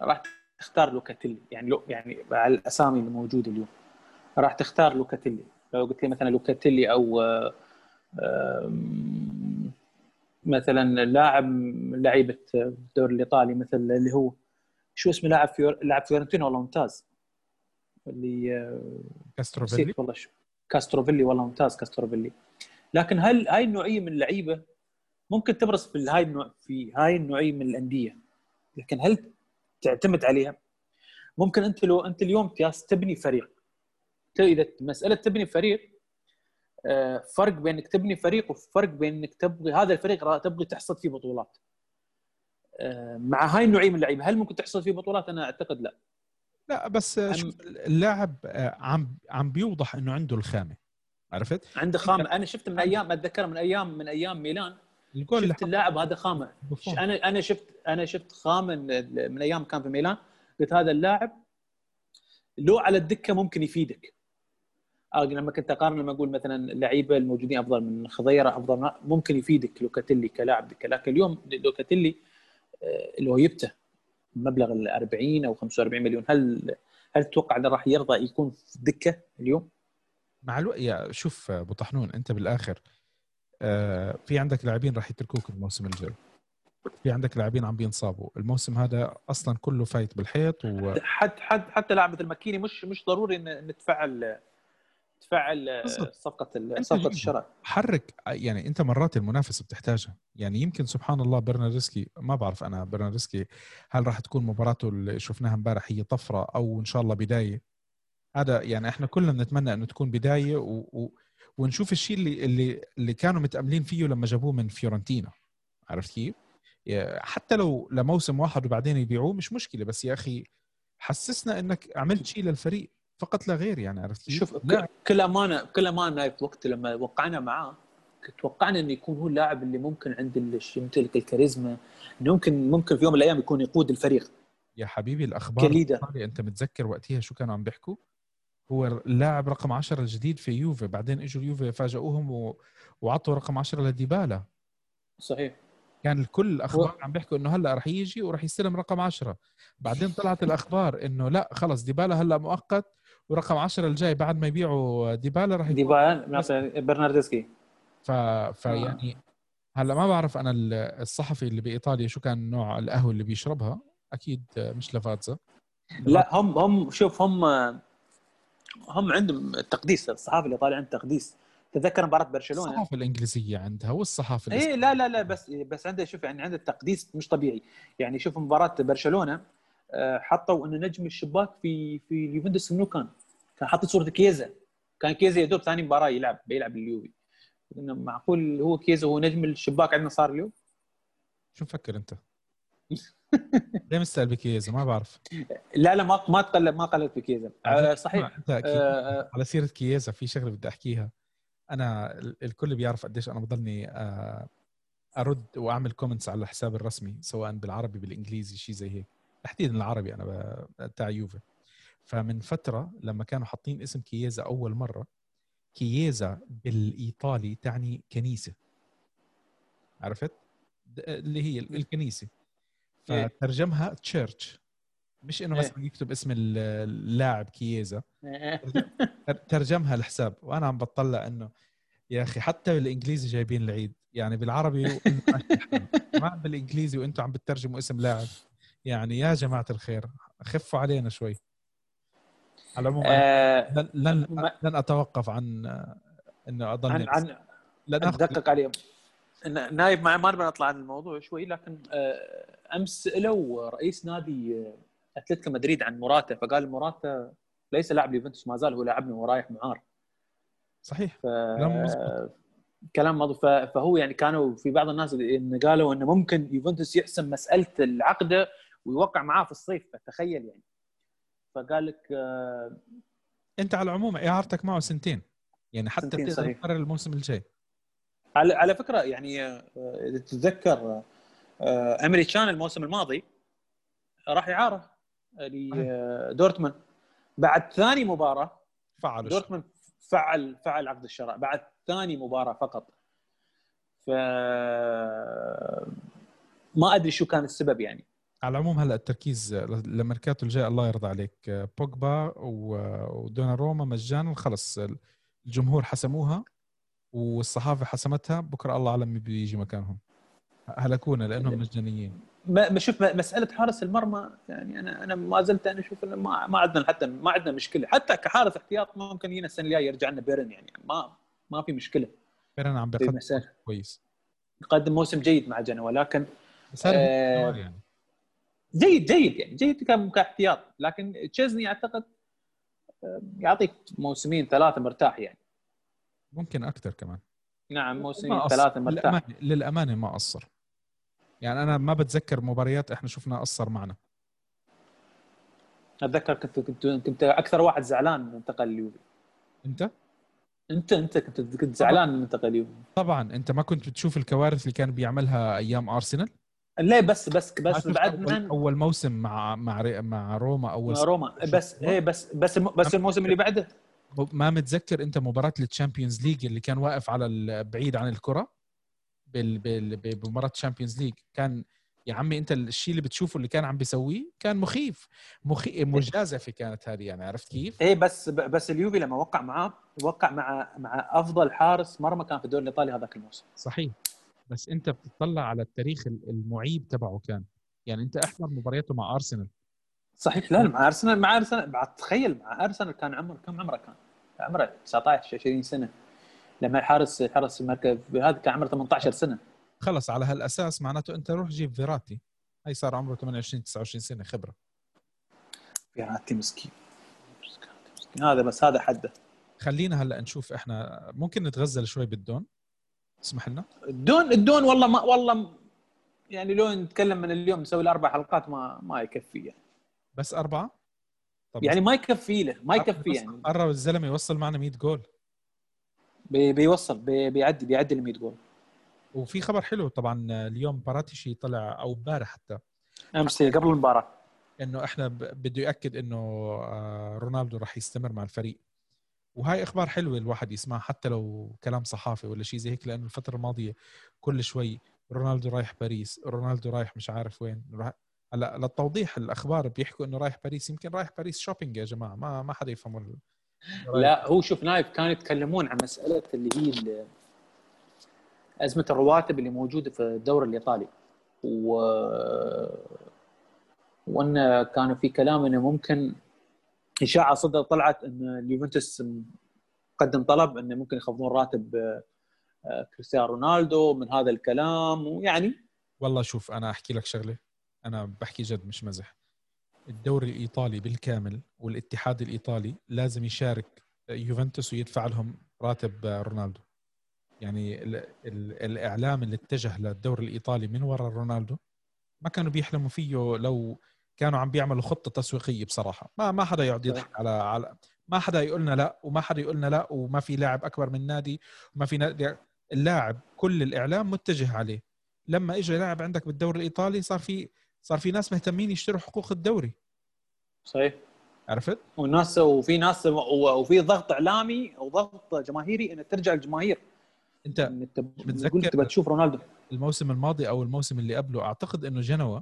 راح تختار لوكاتيلي. يعني لو يعني على الأسامي اللي موجودة اليوم. راح تختار لوكاتيلي. لو قلت لي مثلا لوكاتيلي أو مثلا لاعب لعيبة الدوري الإيطالي مثل اللي هو شو اسمه لاعب فيور لاعب فيورنتينا والله ممتاز اللي كاستروفيلي؟ والله شو. كاستروفيلي والله ممتاز كاستروفيلي. لكن هل هاي النوعية من اللعيبة ممكن تبرز في هاي النوع في هاي النوعية من الأندية؟ لكن هل تعتمد عليها؟ ممكن أنت لو أنت اليوم تبني فريق. إذا مسألة تبني فريق آه، فرق بين انك تبني فريق وفرق بين انك تبغي هذا الفريق تبغي تحصد فيه بطولات. آه، مع هاي النوعية من اللعيبة هل ممكن تحصل فيه بطولات؟ أنا أعتقد لا. لا بس اللاعب آه، عم عم بيوضح إنه عنده الخامة. عرفت؟ عنده خامة. أنا شفت من أيام أتذكر من أيام من أيام ميلان. الجول شفت اللاعب هذا خامة. بفهم. أنا أنا شفت أنا شفت خامة من أيام كان في ميلان. قلت هذا اللاعب لو على الدكة ممكن يفيدك. لما كنت أقارن لما أقول مثلا اللعيبة الموجودين أفضل من خضيرة أفضل ممكن يفيدك لوكاتيلي كلاعب دكه لكن اليوم لوكاتيلي آه، اللي هو يبته مبلغ ال 40 أو 45 مليون. هل هل تتوقع إنه راح يرضى يكون في الدكة اليوم؟ مع الوقت يا شوف أبو طحنون أنت بالآخر آه، في عندك لاعبين راح يتركوك الموسم الجاي. في عندك لاعبين عم بينصابوا. الموسم هذا أصلا كله فايت بالحيط و حتى حتى حتى لاعب مثل ماكيني مش مش ضروري ان ندفع تفعل صفقة صفقة الشراء. حرك يعني أنت مرات المنافسه بتحتاجها. يعني يمكن سبحان الله برناردسكي ما بعرف أنا برناردسكي هل راح تكون مباراته اللي شفناها امبارح هي طفرة أو إن شاء الله بداية؟ هذا يعني إحنا كلنا بنتمنى إنه تكون بداية و... و... ونشوف الشيء اللي اللي اللي كانوا متأملين فيه لما جابوه من فيورنتينا عرفت كيف؟ حتى لو لموسم واحد وبعدين يبيعوه مش مشكلة بس يا أخي حسسنا إنك عملت شيء للفريق فقط لا غير يعني عرفت كيف؟ شوف كل امانه كل أمانة في وقت لما وقعنا معاه توقعنا إنه يكون هو اللاعب اللي ممكن عنده يمتلك الكاريزما إنه ممكن ممكن في يوم من الأيام يكون يقود الفريق يا حبيبي الأخبار كليدر أنت متذكر وقتها شو كانوا عم بيحكوا؟ هو اللاعب رقم 10 الجديد في يوفي. بعدين إجوا اليوفي فاجئوهم و... وعطوا رقم 10 لديبالا. صحيح. كان الكل الأخبار و... عم بيحكوا إنه هلأ رح يجي ورح يستلم رقم 10 بعدين طلعت الأخبار إنه لأ خلص ديبالا هلأ مؤقت ورقم 10 الجاي بعد ما يبيعوا ديبالا رح ديبالا برناردسكي. ف... فيعني آه. هلأ ما بعرف أنا الصحفي اللي بإيطاليا شو كان نوع القهوة اللي بيشربها. أكيد مش لافاتزا. لأ هم هم شوف هم هم عندهم التقديس الصحافة الايطالي عندهم تقديس تذكر مباراة برشلونة الصحافة الإنجليزية عندها والصحافه اي لا لا لا بس بس عنده شوف يعني عنده تقديس مش طبيعي يعني شوف مباراة برشلونة آه، حطوا إنه نجم الشباك في في اليوفنتوس منو كان؟ كان حاطين صورة كيزا كان كيزا يا دوب ثاني مباراة يلعب بيلعب اليوفي إنه معقول هو كيزا هو نجم الشباك عندنا صار اليوم؟ شو مفكر أنت؟ ليه مستقل بكيزا ما بعرف. لا لا ما ما تقلب ما قلت بكيزا آه صحيح. آه،, آه. على سيرة كيزا في شغلة بدي أحكيها. أنا الكل بيعرف قديش أنا بضلني آه أرد وأعمل كومنتس على الحساب الرسمي سواء بالعربي بالإنجليزي شيء زي هيك. تحديدا العربي أنا تاع يوفي. فمن فترة لما كانوا حاطين اسم كييزا أول مرة كييزا بالإيطالي تعني كنيسة. عرفت؟ اللي هي الكنيسة. فترجمها تشيرش. مش إنه مثلا إيه. يكتب اسم اللاعب كييزا. إيه. ترجمها الحساب وأنا عم بطلع إنه يا أخي حتى بالإنجليزي جايبين العيد. يعني بالعربي ما بالإنجليزي وأنتم عم بترجموا اسم لاعب. يعني يا جماعة الخير خفوا علينا شوي. على العموم آه لن لن أتوقف عن إنه أضل عن, عن لن ادقق عليهم. نايب ما نبغى نطلع عن الموضوع شوي لكن آه أمس سالوا رئيس نادي آه، أتلتيكو مدريد عن موراتا فقال موراتا ليس لاعب ليوفنتوس ما زال هو لاعبنا ورايح معار. صحيح. ف... كلام مضبوط كلام مضبوط. فهو يعني كانوا في بعض الناس إن قالوا إنه ممكن يوفنتوس يحسم مسألة العقده ويوقع معاه في الصيف فتخيل يعني. فقال لك آه أنت على العموم إعارتك معه سنتين يعني حتى تقدر تقرر الموسم الجاي. على على فكرة يعني آه، إذا تتذكر آه، أمري تشان الموسم الماضي راح اعاره لدورتموند بعد ثاني مباراة فعل دورتموند فعل فعل عقد الشراء. بعد ثاني مباراة فقط. ف ما أدري شو كان السبب يعني. على العموم هلا التركيز لميركاتو الجاي الله يرضى عليك. بوجبا ودونا روما مجانا. خلص الجمهور حسموها. والصحافة حسمتها بكرة الله أعلم مين بيجي مكانهم. هلكونا لأنهم مجانيين. ما شوف مسألة حارس المرمى يعني أنا أنا ما زلت أنا أشوف ما ما عندنا حتى ما عندنا مشكلة. حتى كحارس احتياط ممكن يجينا السنة الجاية يرجع لنا بيرن يعني ما ما في مشكلة. بيرن عم بيقدم كويس. يقدم موسم جيد مع جنوا ولكن آه يعني. جيد جيد يعني جيد كاحتياط. لكن تشيزني أعتقد آه، يعطيك موسمين ثلاثة مرتاح يعني. ممكن أكثر كمان. نعم موسمين ثلاثة مرتاح. للأمانة, للأمانة ما قصر يعني أنا ما بتذكر مباريات إحنا شفنا قصر معنا. أتذكر كنت كنت كنت أكثر واحد زعلان من انتقل اليوفي. أنت؟ انت أنت كنت كنت زعلان من انتقل اليوفي. طبعا. أنت ما كنت بتشوف الكوارث اللي كان بيعملها أيام أرسنال؟ ليه بس بس بس بعد أول, من أول موسم مع مع مع روما أول مع روما. بس إيه بس بس بس الموسم اللي بعده؟ ما متذكر انت مباراة ال Champions League اللي كان واقف على بعيد عن الكرة؟ بمباراة ال Champions League. كان يا عمي انت الشيء اللي بتشوفه اللي كان عم بيسويه كان مخيف. مخي... مجازفة كانت هذه يعني عرفت كيف؟ إيه بس بس اليوفي لما وقع معاه وقع مع مع أفضل حارس مرمى كان في الدوري الإيطالي هذاك الموسم. صحيح. بس انت بتطلع على التاريخ المعيب تبعه كان. يعني انت أحضر مبارياته مع أرسنال. صحيح لا مع أرسنال مع أرسنال بعد تخيل مع أرسنال كان عمر كم عمره كان؟ عمره 19 20 سنة لما الحارس حرس المركز هذا كان عمره 18 سنة. خلص على هالأساس معناته أنت روح جيب فيراتي. هاي صار عمره 28 29 سنة خبرة. فيراتي مسكين هذا بس هذا حده. خلينا هلأ نشوف إحنا ممكن نتغزل شوي بالدون؟ اسمح لنا؟ الدون الدون والله ما والله يعني لو نتكلم من اليوم نسوي له أربع حلقات ما ما يكفي يعني. بس أربعة؟ طب يعني ما يكفي له ما يكفي يعني. قرب الزلمة يوصل معنا 100 جول. بي بيوصل بي بيعدي بيعدي ال 100 جول. وفي خبر حلو طبعا اليوم باراتيشي طلع أو امبارح حتى. امس قبل المباراة. إنه إحنا بده يأكد إنه آه، رونالدو راح يستمر مع الفريق. وهاي أخبار حلوة الواحد يسمعها حتى لو كلام صحافي ولا شيء زي هيك لأنه الفترة الماضية كل شوي رونالدو رايح باريس رونالدو رايح مش عارف وين هلا للتوضيح الأخبار بيحكوا إنه رايح باريس يمكن رايح باريس shopping يا جماعة ما ما حدا يفهم. لا هو شوف نايف كانوا يتكلمون عن مسألة اللي هي أزمة الرواتب اللي موجودة في الدوري الإيطالي و وأن كانوا في كلام إنه ممكن إشاعة صدق طلعت إن اليوفنتوس قدم طلب انه ممكن يخفضون راتب آه، كريستيانو رونالدو من هذا الكلام ويعني والله شوف أنا أحكي لك شغلة أنا بحكي جد مش مزح. الدوري الإيطالي بالكامل والاتحاد الإيطالي لازم يشارك يوفنتوس ويدفع لهم راتب رونالدو. يعني ال ال الإعلام اللي اتجه للدوري الإيطالي من وراء رونالدو ما كانوا بيحلموا فيه لو كانوا عم بيعملوا خطة تسويقية بصراحة. ما ما حدا يقعد يضحك على على ما حدا يقول لنا لا وما حدا يقول لنا لا وما في لاعب أكبر من نادي وما في نادي. اللاعب كل الإعلام متجه عليه. لما اجى لاعب عندك بالدوري الإيطالي صار في صار في ناس مهتمين يشتروا حقوق الدوري. صحيح. عرفت؟ والناس وفي ناس وفي ضغط إعلامي أو ضغط جماهيري ان ترجع الجماهير. أنت انت بتذكر تبغى تشوف رونالدو. الموسم الماضي أو الموسم اللي قبله أعتقد إنه جنوا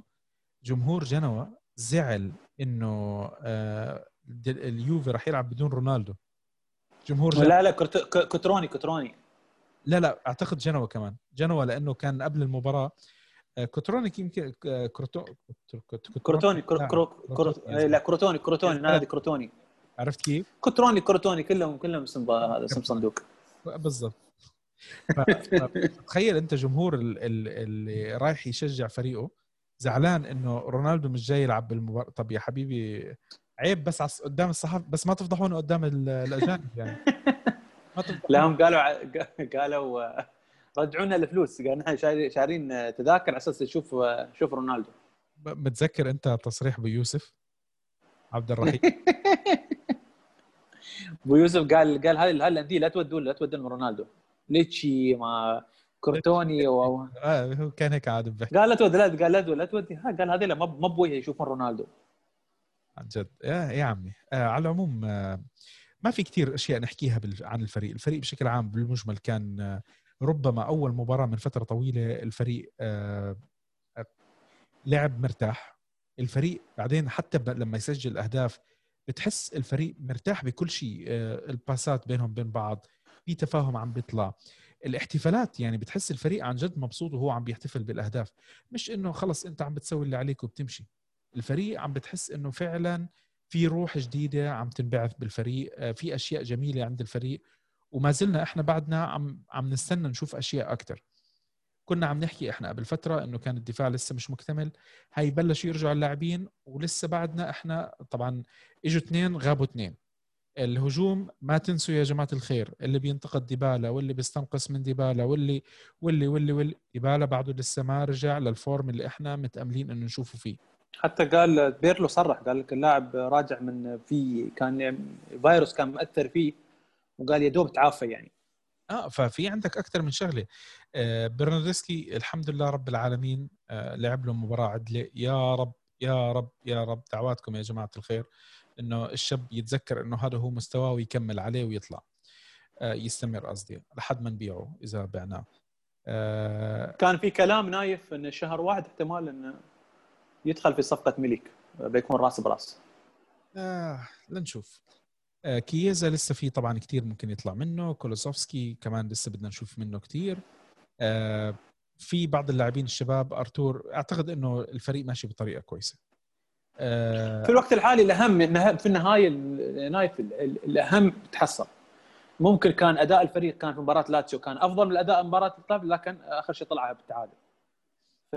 جمهور جنوا زعل إنه آه، اليوفي راح يلعب بدون رونالدو. جمهور جنوا. لا لا كوتروني كوتروني. لا لا أعتقد جنوا كمان. جنوا لأنه كان قبل المباراة آه، كوتروني يمكن آه، كروتو كروتوني لا كروتوني كروتوني نادي كروتوني. عرفت كيف؟ كوتروني كروتوني كلهم كلهم اسم هذا اسم صندوق. بالضبط. تخيل أنت جمهور اللي رايح يشجع فريقه زعلان إنه رونالدو مش جاي يلعب بالمباراه طب يا حبيبي عيب بس قدام الصحافه بس ما تفضحونه قدام الأجانب يعني. ما لا هم قالوا قالوا رجعونا الفلوس قال نحن شارين تذاكر على أساس نشوف نشوف رونالدو. متذكر أنت تصريح أبو يوسف؟ عبد الرحيم. أبو يوسف قال قال هذه الأندية لا تودوا لا تودون رونالدو. ليتشي ما كورتوني و... آه هو كان هيك عاد بحكي قال لا تودي لا قال لا تودي لا تودي قال هذول ما ما بوجه يشوفون رونالدو. عن جد. يا يا عمي. آه على العموم آه ما في كثير أشياء نحكيها عن الفريق، الفريق بشكل عام بالمجمل كان آه ربما أول مباراة من فترة طويلة الفريق آه لعب مرتاح. الفريق بعدين حتى لما يسجل أهداف بتحس الفريق مرتاح بكل شيء آه الباسات بينهم بين بعض في تفاهم عم بيطلع. الاحتفالات يعني بتحس الفريق عن جد مبسوط وهو عم بيحتفل بالأهداف. مش إنه خلص أنت عم بتسوي اللي عليك وبتمشي. الفريق عم بتحس إنه فعلا في روح جديدة عم تنبعث بالفريق آه، في أشياء جميلة عند الفريق. وما زلنا إحنا بعدنا عم عم نستنى نشوف أشياء أكثر كنا عم نحكي إحنا قبل فترة إنه كان الدفاع لسه مش مكتمل. هي بلشوا يرجعوا اللاعبين ولسه بعدنا إحنا طبعا إجوا اثنين غابوا اثنين. الهجوم ما تنسوا يا جماعة الخير اللي بينتقد ديبالا واللي بيستنقص من ديبالا واللي واللي واللي واللي. ديبالا بعده لسه ما رجع لل form اللي إحنا متأملين إنه نشوفه فيه. حتى قال بيرلو صرح قال لك اللاعب راجع من في كان فيروس كان مأثر فيه. وقال يا دوب تعافى يعني. آه ففي عندك أكثر من شغلة. آه برنارديسكي الحمد لله رب العالمين آه لعب له مباراة عدلة. يا رب يا رب يا رب دعواتكم يا جماعة الخير إنه الشاب يتذكر إنه هذا هو مستواه ويكمل عليه ويطلع. آه يستمر قصدي لحد ما نبيعه إذا بعناه آه كان في كلام نايف إن شهر واحد احتمال إنه يدخل في صفقة ملك بيكون راس براس. آه لنشوف. كييزا لسه في طبعا كثير ممكن يطلع منه. كولوسوفسكي كمان لسه بدنا نشوف منه كثير آه في بعض اللاعبين الشباب أرتور أعتقد إنه الفريق ماشي بطريقة كويسة. آه في الوقت الحالي الأهم في النهاية نايف الأهم تحصل. ممكن كان أداء الفريق كان في مباراة لاتسيو كان أفضل من الأداء مباراة الطرف لكن آخر شيء طلع بالتعادل. ف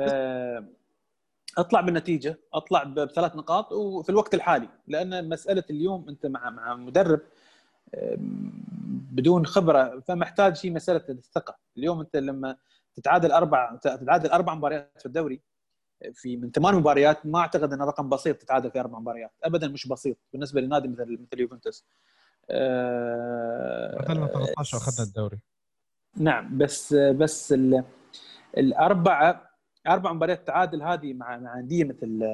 أطلع بالنتيجة أطلع بثلاث نقاط وفي الوقت الحالي لأن مسألة اليوم أنت مع مع مدرب بدون خبرة فمحتاج شيء مسألة الثقة. اليوم أنت لما تتعادل أربع تتعادل أربع مباريات في الدوري في من ثمان مباريات ما أعتقد انه رقم بسيط تتعادل في أربع مباريات. ابدا مش بسيط بالنسبة لنادي مثل مثل يوفنتوس. دخلنا 13 واخذنا الدوري. نعم بس بس الأربعة أربع مباريات تعادل هذه مع مع انديه مثل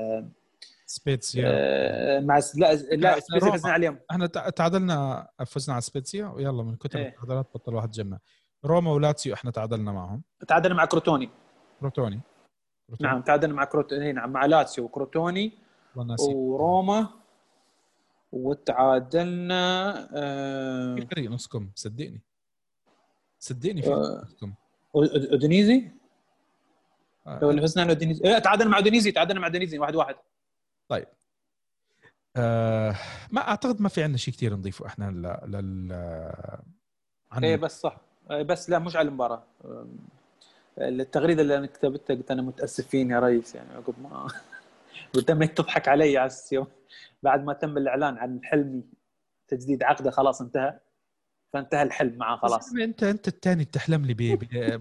سبيتسيا. آه مع لا لا سبيتسيا فزنا عليهم. إحنا تعادلنا فزنا على سبيتسيا ويلا من كثر التعادلات بطل واحد جمع. روما ولاتسيو إحنا تعادلنا معهم. تعادلنا مع كروتوني. كروتوني. نعم تعادلنا مع كروتوني. نعم مع لاتسيو وكروتوني وروما. وتعادلنا آه في فريق نصكم صدقني صدقني في آه نصكم أودينيزي؟ آه. ولا فزنا على اودينيزي إيه تعادلنا مع اودينيزي تعادلنا مع اودينيزي واحد واحد. طيب. آه ما أعتقد ما في عندنا شيء كثير نضيفه إحنا لل عن... إيه بس صح. إيه، بس لا مش على المباراة. التغريدة اللي أنا كتبتها قلت أنا متاسف فيني يا ريس يعني عقب ما وتمت تضحك علي على اليوم بعد ما تم الإعلان عن حلمي تجديد عقده خلاص انتهى. فانتهى الحلم معاه خلاص. انت انت الثاني بتحلم لي بي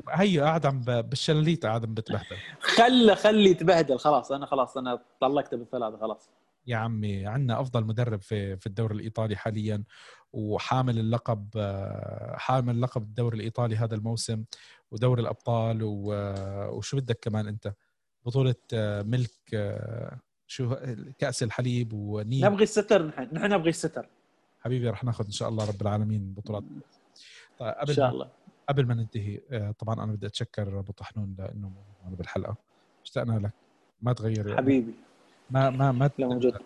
هي قاعد عم بالشلاليت قاعد عم بتبهدل. خلى خلي يتبهدل خلاص. أنا خلاص أنا طلقته بالثلاثه خلاص. يا عمي عندنا أفضل مدرب في في الدوري الإيطالي حاليا وحامل اللقب حامل لقب الدوري الإيطالي هذا الموسم ودوري الأبطال وشو بدك كمان أنت؟ بطولة ملك شو كأس الحليب ونيل نبغي الستر نحن. نحن نبغي الستر. حبيبي رح ناخذ إن شاء الله رب العالمين بطولات. طيب قبل إن شاء الله. قبل ما ننتهي آه، طبعا أنا بدي أتشكر أبو طحنون لإنه موجود بالحلقة. اشتقنا لك. ما تغير. حبيبي. ما ما ما لا موجود.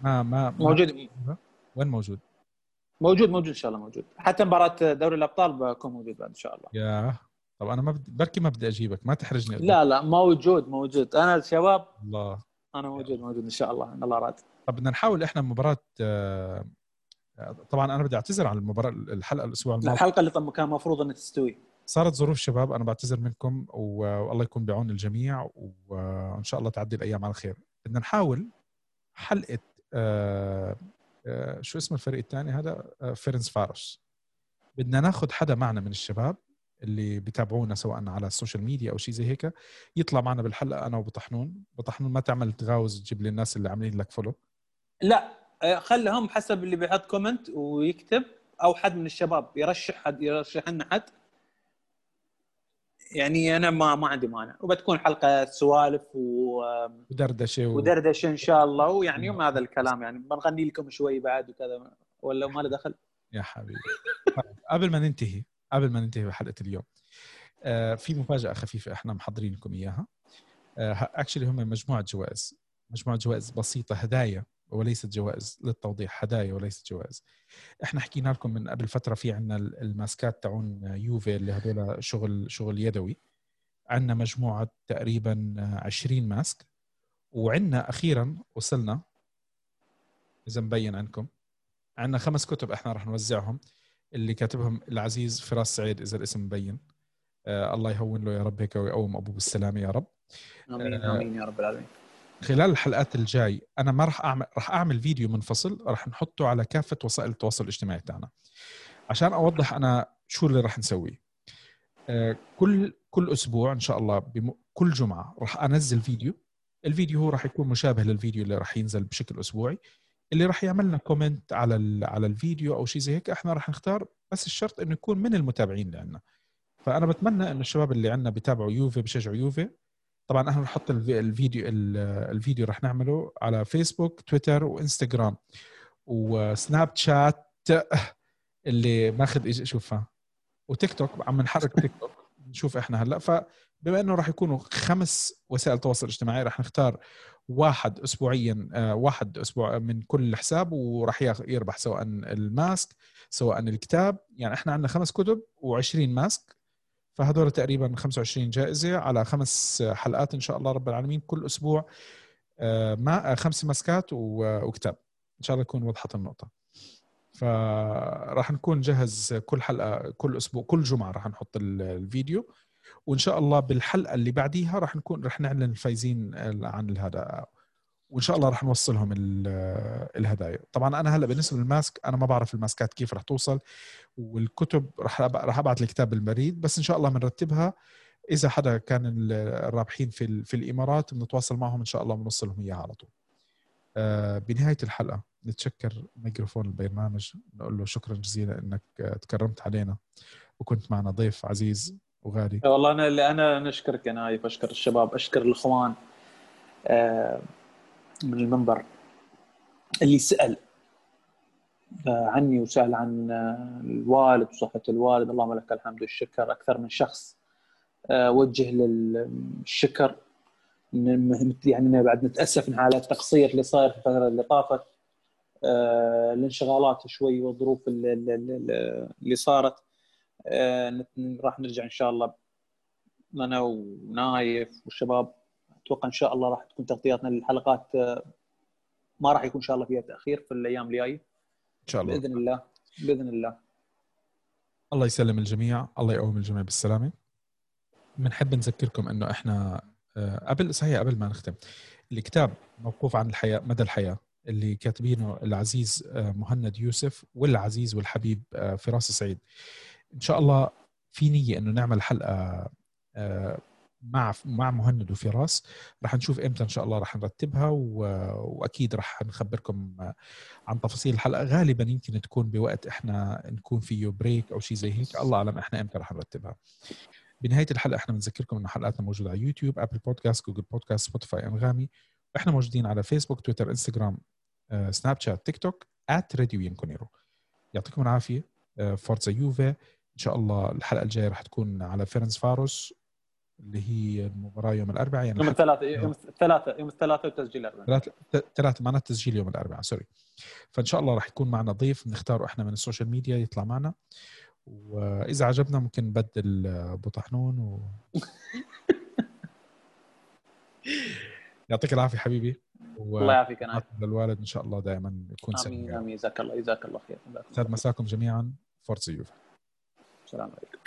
ما ما موجود. وين موجود؟ موجود موجود إن شاء الله موجود. حتى مباراة دوري الأبطال بكون موجود بعد إن شاء الله. يا طب أنا ما بدي بركي ما بدي أجيبك. ما تحرجني لا لا موجود موجود. أنا الشباب الله. أنا موجود موجود إن شاء الله. ان الله راد. طب بدنا نحاول إحنا مباراة آه، طبعا أنا بدي أعتذر عن المباراة الحلقة الأسبوع الماضي. الحلقة اللي كان المفروض إنها تستوي. صارت ظروف شباب أنا بعتذر منكم والله يكون بعون الجميع وإن شاء الله تعدي الأيام على خير. بدنا نحاول حلقة آه، آه، شو اسم الفريق الثاني هذا؟ فيرنسفاروس. بدنا ناخذ حدا معنا من الشباب اللي بيتابعونا سواء على ال social media أو شيء زي هيك يطلع معنا بالحلقة أنا وبو طحنون بو طحنون ما تعمل تغاوز تجيب لي الناس اللي عاملين لك follow؟ لا آه، خلهم حسب اللي بيحط comment ويكتب أو حد من الشباب يرشح حد يرشح لنا حد. يعني أنا ما ما عندي مانع. وبتكون حلقة سوالف و ودردشة و... ودردشة إن شاء الله. ويعني يوم هذا الكلام يعني. بنغني لكم شوي بعد وكذا. ولا ما له دخل؟ يا حبيبي. طيب، قبل ما ننتهي قبل ما ننتهي بحلقة اليوم آه في مفاجأة خفيفة إحنا محضرين لكم اياها اكشلي آه هم مجموعة جوائز. مجموعة جوائز بسيطة هدايا. وليست جوائز للتوضيح هدايا وليست جوائز. إحنا حكينا لكم من قبل فترة في عندنا الماسكات تاعون يوفي اللي هذول شغل شغل يدوي. عندنا مجموعة تقريبا 20 ماسك. وعندنا أخيرا وصلنا إذا مبين عندكم عندنا خمس كتب إحنا رح نوزعهم. اللي كاتبهم العزيز فراس سعيد إذا الاسم مبين. آه الله يهون له يا رب هيك ويقوم ابوه بالسلامة يا رب. آمين آمين يا رب العالمين. خلال الحلقات الجاي أنا ما راح اعمل راح أعمل فيديو منفصل راح نحطه على كافة وسائل التواصل الاجتماعي تاعنا عشان أوضح أنا شو اللي راح نسويه آه، كل كل أسبوع إن شاء الله بم... كل جمعة راح أنزل فيديو. الفيديو هو راح يكون مشابه للفيديو اللي راح ينزل بشكل أسبوعي اللي راح يعمل لنا comment على ال... على الفيديو أو شيء زي هيك. إحنا راح نختار بس الشرط إنه يكون من المتابعين اللي عندنا فأنا بتمنى إنه الشباب اللي عندنا بيتابعوا يوفي بشجعوا يوفي. طبعا إحنا نحط الفيديو الفيديو رح نعمله على فيسبوك تويتر وإنستغرام. وسناب شات اللي ماخذ شوفها. وتيك توك عم نحرك تيك توك نشوف إحنا هلأ. فبما إنه راح يكونوا خمس وسائل تواصل اجتماعي راح نختار واحد اسبوعيا آه، واحد أسبوع من كل حساب وراح يربح سواء الماسك سواء الكتاب. يعني إحنا عندنا خمس كتب و20 ماسك. فهذول تقريبا 25 جائزة على خمس حلقات إن شاء الله رب العالمين كل أسبوع آه، ما آه، خمس مسكات وكتاب. إن شاء الله تكون وضحت النقطة. فراح نكون جهز كل حلقة كل أسبوع كل جمعة راح نحط الفيديو. وإن شاء الله بالحلقة اللي بعديها راح نكون راح نعلن الفايزين عن هذا وإن شاء الله راح نوصلهم الهدايا. طبعا أنا هلأ بالنسبة للماسك أنا ما بعرف الماسكات كيف راح توصل والكتب راح راح أبعث الكتاب بالبريد بس إن شاء الله بنرتبها إذا حدا كان الرابحين في في الإمارات بنتواصل معهم إن شاء الله بنوصلهم إياها على طول. آه، بنهاية الحلقة نتشكر ميكروفون البرنامج نقول له شكرا جزيلا إنك تكرمت علينا وكنت معنا ضيف عزيز وغالي. والله أنا اللي أنا نشكرك يا نايف أشكر الشباب أشكر الإخوان. آه، من المنبر. اللي سأل آه، عني وسأل عن الوالد وصحة الوالد. اللهم لك الحمد والشكر. أكثر من شخص وجه للشكر. يعني بعد نتأسف على التقصير اللي صاير في الفترة اللي طافت آه، الانشغالات شوي والظروف اللي, صارت. آه، راح نرجع إن شاء الله أنا ونايف والشباب. أتوقع إن شاء الله راح تكون تغطياتنا للحلقات آه، ما راح يكون إن شاء الله فيها تاخير في الأيام الجاية. إن شاء الله. بإذن الله بإذن الله. الله يسلم الجميع الله يقوم الجميع بالسلامة. بنحب نذكركم إنه إحنا قبل صحيح قبل ما نختم الكتاب موقوف عن الحياة مدى الحياة اللي كاتبينه العزيز آه، مهند يوسف والعزيز والحبيب آه، فراس سعيد. إن شاء الله في نية إنه نعمل حلقة آه، مع مع مهند وفراس رح نشوف إمتى إن شاء الله رح نرتبها وأكيد رح نخبركم عن تفاصيل الحلقة. غالبا يمكن تكون بوقت إحنا نكون فيه بريك أو شيء زي هيك. الله أعلم إحنا إمتى رح نرتبها. بنهاية الحلقة إحنا بنذكركم إنه حلقاتنا موجودة على يوتيوب ابل بودكاست جوجل بودكاست سبوتيفاي أنغامي. إحنا موجودين على فيسبوك تويتر انستغرام سناب شات تيك توك راديو بيانكونيرو يعطيكم العافية Forza يوفي إن شاء الله الحلقة الجاية راح تكون على فيرنسفاروس اللي هي المباراة يوم الأربعاء يعني يوم الثلاثاء يوم الثلاثاء يوم الثلاثاء وتسجيل الاربعاء ثلاثة ثلاثة معنا التسجيل يوم الأربعاء sorry فإن شاء الله راح يكون معنا ضيف بنختاره إحنا من ال social media يطلع معنا. وإذا عجبنا ممكن نبدل ابو طحنون و يعطيك العافية حبيبي. و... الله يعافيك أنا للوالد إن شاء الله دائما يكون سعيد. آمين. امين جزاك الله جزاك الله خير. سعد مساكم جميعا. فورتس يوفا السلام عليكم.